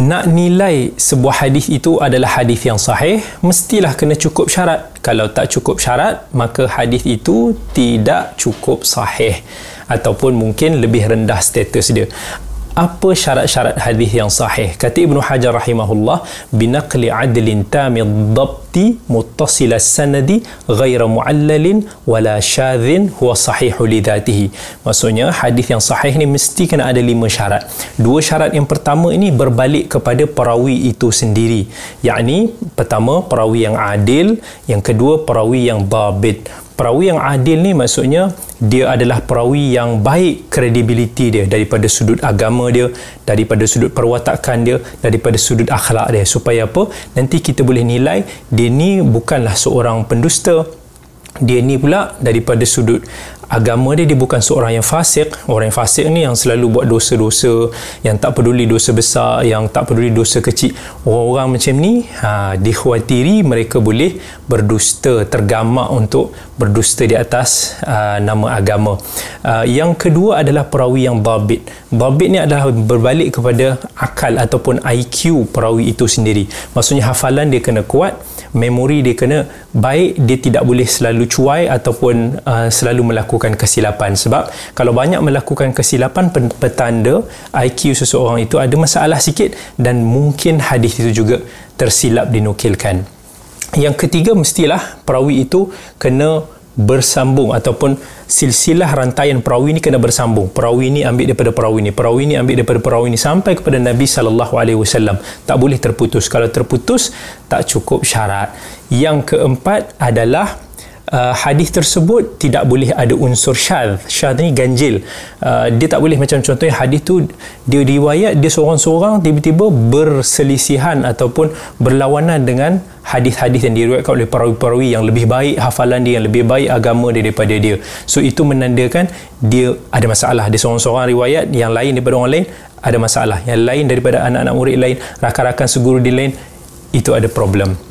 nak nilai sebuah hadis itu adalah hadis yang sahih mestilah kena cukup syarat. Kalau tak cukup syarat maka hadis itu tidak cukup sahih ataupun mungkin lebih rendah status dia apa syarat-syarat hadis yang sahih? Kata Ibnu Hajar rahimahullah binaqli adlin tamid dabti muttasil sanadi ghaira muallalin wala syadhin huwa sahihu lidatihi maksudnya hadis yang sahih ni mesti kena ada lima syarat. Dua syarat yang pertama ini berbalik kepada perawi itu sendiri. Yakni pertama perawi yang adil yang kedua perawi yang dabit perawi yang adil ni maksudnya dia adalah perawi yang baik kredibiliti dia daripada sudut agama dia daripada sudut perwatakan dia daripada sudut akhlak dia. Supaya apa? Nanti kita boleh nilai dia ni bukanlah seorang pendusta dia ni pula daripada sudut agama dia dia bukan seorang yang fasik. Orang yang fasik ni yang selalu buat dosa-dosa yang tak peduli dosa besar yang tak peduli dosa kecil. Orang-orang macam ni ha, dikhawatiri mereka boleh berdusta tergamak untuk berdusta di atas uh, nama agama. Uh, yang kedua adalah perawi yang babit. Babit ni adalah berbalik kepada akal ataupun IQ perawi itu sendiri. Maksudnya hafalan dia kena kuat memori dia kena baik dia tidak boleh selalu cuai ataupun uh, selalu melakukan kesilapan. Sebab kalau banyak melakukan kesilapan petanda IQ seseorang itu ada masalah sikit dan mungkin hadis itu juga tersilap dinukilkan. Yang ketiga mestilah perawi itu kena bersambung ataupun silsilah rantaian perawi ini kena bersambung. Perawi ini ambil daripada perawi ini, perawi ini ambil daripada perawi ini sampai kepada Nabi sallallahu alaihi wasallam. Tak boleh terputus. Kalau terputus tak cukup syarat. Yang keempat adalah uh, hadis tersebut tidak boleh ada unsur syadh. Syadh ni ganjil. Uh, dia tak boleh macam contohnya hadis tu dia riwayat dia seorang-seorang tiba-tiba berselisihan ataupun berlawanan dengan hadis-hadis yang diriwayatkan oleh perawi-perawi yang lebih baik hafalan dia yang lebih baik agama dia daripada dia. So itu menandakan dia ada masalah. Dia seorang-seorang riwayat yang lain daripada orang lain ada masalah. Yang lain daripada anak-anak murid lain, rakan-rakan seguru dia lain itu ada problem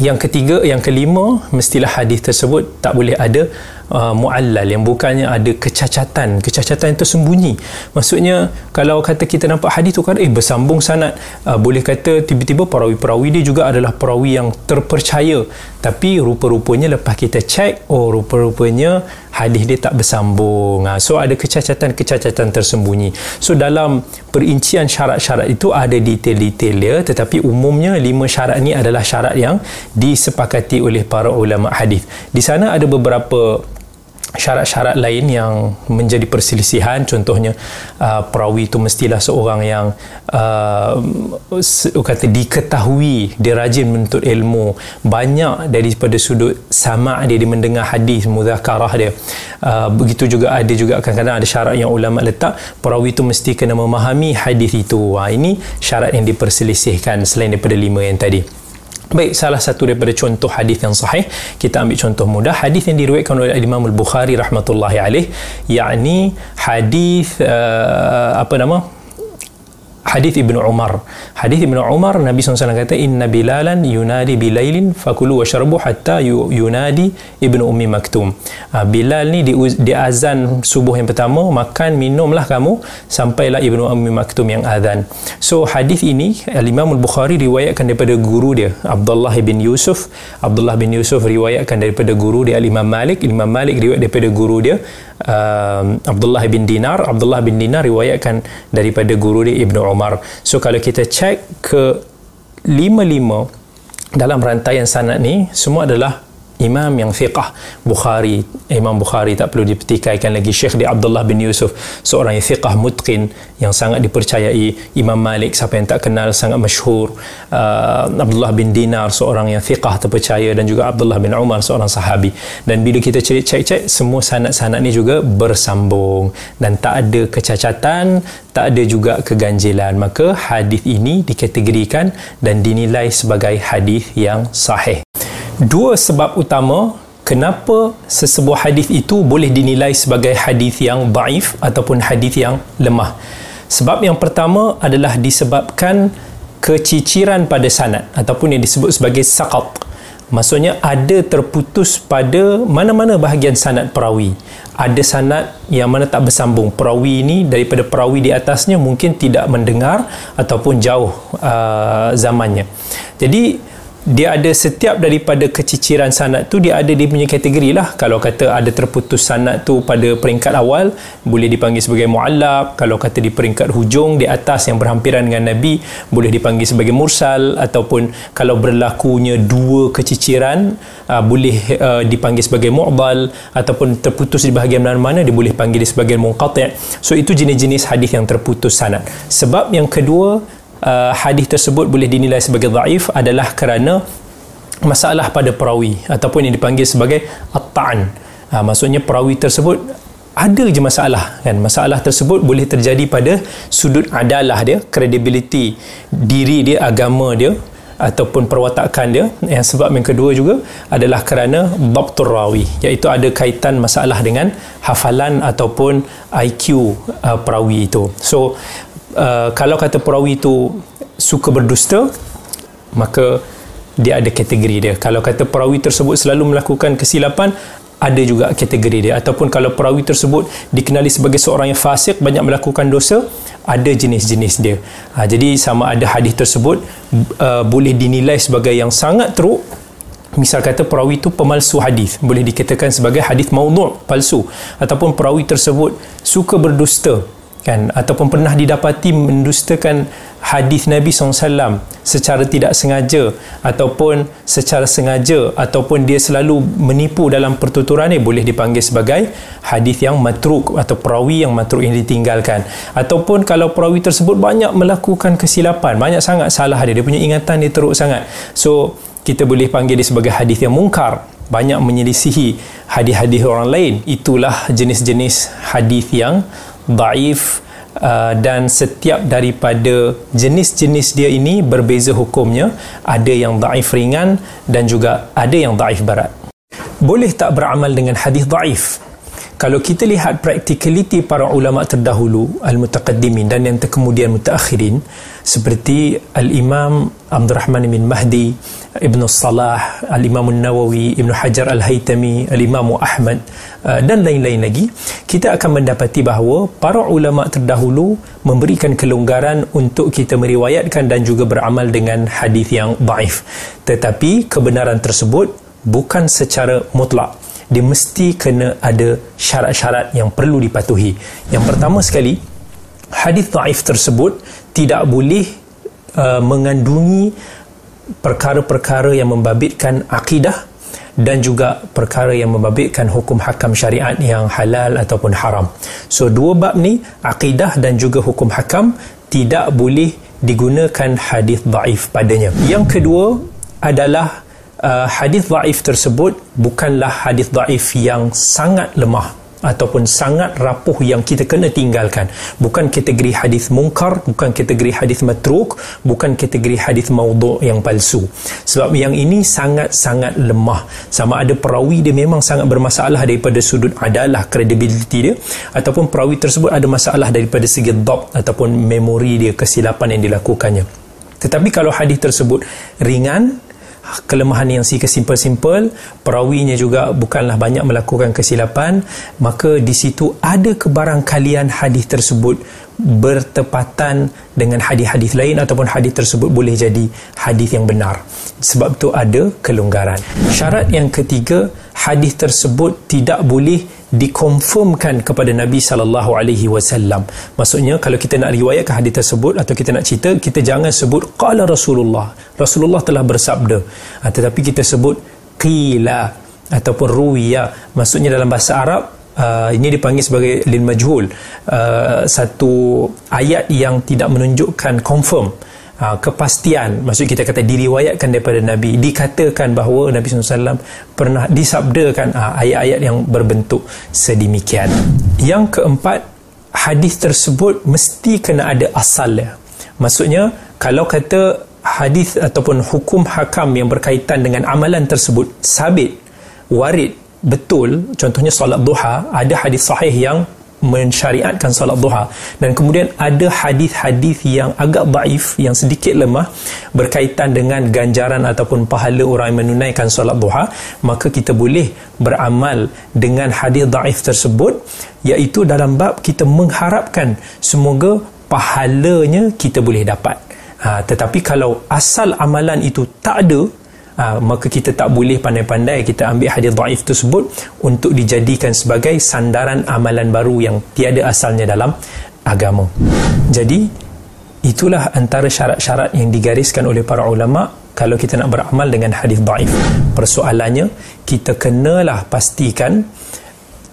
yang ketiga yang kelima mestilah hadis tersebut tak boleh ada uh, muallal. Yang bukannya ada kecacatan. Kecacatan itu sembunyi. Maksudnya kalau kata kita nampak hadis tu kan eh bersambung sanad. Uh, boleh kata tiba-tiba perawi-perawi dia juga adalah perawi yang terpercaya. Tapi rupa-rupanya lepas kita cek oh rupa-rupanya hadis dia tak bersambung. Ha, so ada kecacatan-kecacatan tersembunyi. So dalam perincian syarat-syarat itu ada detail-detail dia tetapi umumnya lima syarat ni adalah syarat yang disepakati oleh para ulama hadis. Di sana ada beberapa syarat-syarat lain yang menjadi perselisihan. Contohnya uh, perawi itu mestilah seorang yang uh, kata diketahui dia rajin menuntut ilmu. Banyak daripada sudut sama dia, dia mendengar hadis mudhakarah dia. Uh, begitu juga ada juga kadang-kadang ada syarat yang ulama letak perawi itu mesti kena memahami hadis itu. Ha, ini syarat yang diperselisihkan selain daripada lima yang tadi Baik, salah satu daripada contoh hadis yang sahih, kita ambil contoh mudah, hadis yang diriwayatkan oleh Imam Al-Bukhari rahmatullahi alaih, yakni hadis uh, apa nama? Hadis Ibnu Umar. Hadis Ibnu Umar Nabi SAW kata inna bilalan yunadi bilailin fakulu washrabu hatta yunadi Ibnu Ummi Maktum. Ha, Bilal ni di, di azan subuh yang pertama makan minumlah kamu sampailah Ibnu Ummi Maktum yang azan. So hadis ini Imam Al-Bukhari riwayatkan daripada guru dia Abdullah bin Yusuf. Abdullah bin Yusuf riwayatkan daripada guru dia Imam Malik. Imam Malik riwayat daripada guru dia uh, Abdullah bin Dinar. Abdullah bin Dinar riwayatkan daripada guru dia Ibnu Umar so kalau kita cek ke lima-lima dalam rantaian sanad ni semua adalah imam yang fiqah. Bukhari Imam Bukhari tak perlu dipertikaikan lagi. Syekh di Abdullah bin Yusuf seorang yang fiqah mutqin yang sangat dipercayai. Imam Malik siapa yang tak kenal sangat masyhur. Uh, Abdullah bin Dinar seorang yang fiqah terpercaya. Dan juga Abdullah bin Umar seorang sahabi. Dan bila kita cek-cek semua sanad-sanad ni juga bersambung. Dan tak ada kecacatan tak ada juga keganjilan. Maka hadis ini dikategorikan dan dinilai sebagai hadis yang sahih dua sebab utama kenapa sesebuah hadis itu boleh dinilai sebagai hadis yang daif ataupun hadis yang lemah. Sebab yang pertama adalah disebabkan keciciran pada sanad ataupun yang disebut sebagai saqat. Maksudnya ada terputus pada mana-mana bahagian sanad perawi. Ada sanad yang mana tak bersambung. Perawi ini daripada perawi di atasnya mungkin tidak mendengar ataupun jauh uh, zamannya. Jadi dia ada setiap daripada keciciran sanad tu dia ada di punya kategori lah. Kalau kata ada terputus sanad tu pada peringkat awal boleh dipanggil sebagai mu'allab kalau kata di peringkat hujung di atas yang berhampiran dengan Nabi boleh dipanggil sebagai mursal. Ataupun kalau berlakunya dua keciciran uh, boleh uh, dipanggil sebagai mu'bal. Ataupun terputus di bahagian mana-mana dia boleh panggil sebagai munqati' so itu jenis-jenis hadis yang terputus sanad. Sebab yang kedua uh, hadis tersebut boleh dinilai sebagai dhaif adalah kerana masalah pada perawi ataupun yang dipanggil sebagai at-ta'an. Uh, maksudnya perawi tersebut ada je masalah kan? Masalah tersebut boleh terjadi pada sudut adalah dia credibility diri dia agama dia ataupun perwatakan dia. Yang sebab yang kedua juga adalah kerana dhabtur rawi iaitu ada kaitan masalah dengan hafalan ataupun IQ uh, perawi itu. So Uh, kalau kata perawi itu suka berdusta maka dia ada kategori dia. Kalau kata perawi tersebut selalu melakukan kesilapan ada juga kategori dia. Ataupun kalau perawi tersebut dikenali sebagai seorang yang fasik banyak melakukan dosa ada jenis-jenis dia. Ha, jadi sama ada hadis tersebut uh, boleh dinilai sebagai yang sangat teruk. Misal kata perawi itu pemalsu hadis boleh dikatakan sebagai hadis maudhu' palsu. Ataupun perawi tersebut suka berdusta kan? Ataupun pernah didapati mendustakan hadis Nabi SAW secara tidak sengaja ataupun secara sengaja ataupun dia selalu menipu dalam pertuturan ini boleh dipanggil sebagai hadis yang matruk atau perawi yang matruk yang ditinggalkan. Ataupun kalau perawi tersebut banyak melakukan kesilapan banyak sangat salah dia dia punya ingatan dia teruk sangat. So kita boleh panggil dia sebagai hadis yang mungkar banyak menyelisihi hadis-hadis orang lain. Itulah jenis-jenis hadis yang daif uh, dan setiap daripada jenis-jenis dia ini berbeza hukumnya. Ada yang daif ringan dan juga ada yang daif berat. Boleh tak beramal dengan hadis daif? Kalau kita lihat practicality para ulama terdahulu al-mutaqaddimin dan yang kemudian mutaakhirin seperti al-imam Abdul Rahman bin Mahdi Ibn Salah al-imam Nawawi Ibn Hajar al-Haytami al-imam Ahmad dan lain-lain lagi kita akan mendapati bahawa para ulama terdahulu memberikan kelonggaran untuk kita meriwayatkan dan juga beramal dengan hadis yang daif tetapi kebenaran tersebut bukan secara mutlak dia mesti kena ada syarat-syarat yang perlu dipatuhi. Yang pertama sekali, hadis dhaif tersebut tidak boleh uh, mengandungi perkara-perkara yang membabitkan akidah dan juga perkara yang membabitkan hukum hakam syariat yang halal ataupun haram. So dua bab ni, akidah dan juga hukum hakam tidak boleh digunakan hadis dhaif padanya. Yang kedua adalah uh, hadis dhaif tersebut bukanlah hadis dhaif yang sangat lemah ataupun sangat rapuh yang kita kena tinggalkan. Bukan kategori hadis mungkar bukan kategori hadis matruk bukan kategori hadis maudhu' yang palsu. Sebab yang ini sangat-sangat lemah. Sama ada perawi dia memang sangat bermasalah daripada sudut adalah credibility dia ataupun perawi tersebut ada masalah daripada segi dhab ataupun memori dia kesilapan yang dilakukannya. Tetapi kalau hadis tersebut ringan kelemahan yang si kesimpel-simpel perawinya juga bukanlah banyak melakukan kesilapan maka di situ ada kebarangkalian hadis tersebut bertepatan dengan hadis-hadis lain ataupun hadis tersebut boleh jadi hadis yang benar. Sebab itu ada kelonggaran. Syarat yang ketiga hadis tersebut tidak boleh dikonfirmkan kepada Nabi sallallahu alaihi wasallam. Maksudnya kalau kita nak riwayatkan hadis tersebut atau kita nak cerita, kita jangan sebut qala Rasulullah. Rasulullah telah bersabda. Ha, tetapi kita sebut qila ataupun ruwiya. Maksudnya dalam bahasa Arab uh, ini dipanggil sebagai lil majhul. Uh, satu ayat yang tidak menunjukkan confirm ha, kepastian. Maksud kita kata diriwayatkan daripada Nabi. Dikatakan bahawa Nabi SAW pernah disabdakan ha, ayat-ayat yang berbentuk sedemikian. Yang keempat hadis tersebut mesti kena ada asalnya maksudnya kalau kata hadis ataupun hukum hakam yang berkaitan dengan amalan tersebut sabit warid betul contohnya solat duha ada hadis sahih yang mensyariatkan solat duha. Dan kemudian ada hadis-hadis yang agak daif yang sedikit lemah berkaitan dengan ganjaran ataupun pahala orang yang menunaikan solat duha maka kita boleh beramal dengan hadis daif tersebut iaitu dalam bab kita mengharapkan semoga pahalanya kita boleh dapat. Ha, tetapi kalau asal amalan itu tak ada ha, maka kita tak boleh pandai-pandai kita ambil hadis daif tersebut untuk dijadikan sebagai sandaran amalan baru yang tiada asalnya dalam agama. Jadi itulah antara syarat-syarat yang digariskan oleh para ulama kalau kita nak beramal dengan hadis daif. Persoalannya kita kenalah pastikan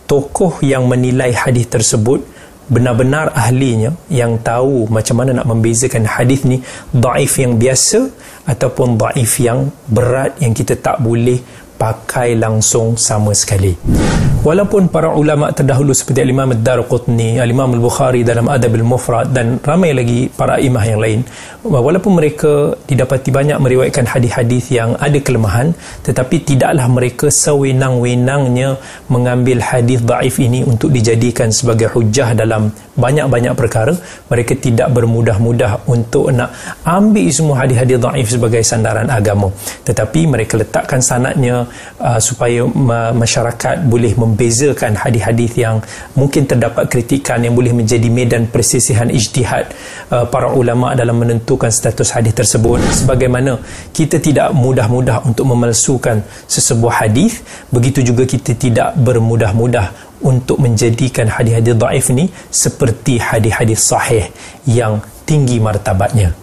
tokoh yang menilai hadis tersebut benar-benar ahlinya yang tahu macam mana nak membezakan hadis ni daif yang biasa ataupun daif yang berat yang kita tak boleh pakai langsung sama sekali. Walaupun para ulama terdahulu seperti Imam Ad-Darqutni, Imam Al-Bukhari dalam Adab Al-Mufrad dan ramai lagi para imam yang lain, walaupun mereka didapati banyak meriwayatkan hadis-hadis yang ada kelemahan, tetapi tidaklah mereka sewenang-wenangnya mengambil hadis daif ini untuk dijadikan sebagai hujah dalam banyak-banyak perkara. Mereka tidak bermudah-mudah untuk nak ambil semua hadis-hadis daif sebagai sandaran agama. Tetapi mereka letakkan sanatnya uh, supaya ma- masyarakat boleh membezakan hadis-hadis yang mungkin terdapat kritikan yang boleh menjadi medan persisihan ijtihad uh, para ulama dalam menentukan status hadis tersebut. Sebagaimana kita tidak mudah-mudah untuk memalsukan sesebuah hadis begitu juga kita tidak bermudah-mudah untuk menjadikan hadis-hadis daif ni seperti hadis-hadis sahih yang tinggi martabatnya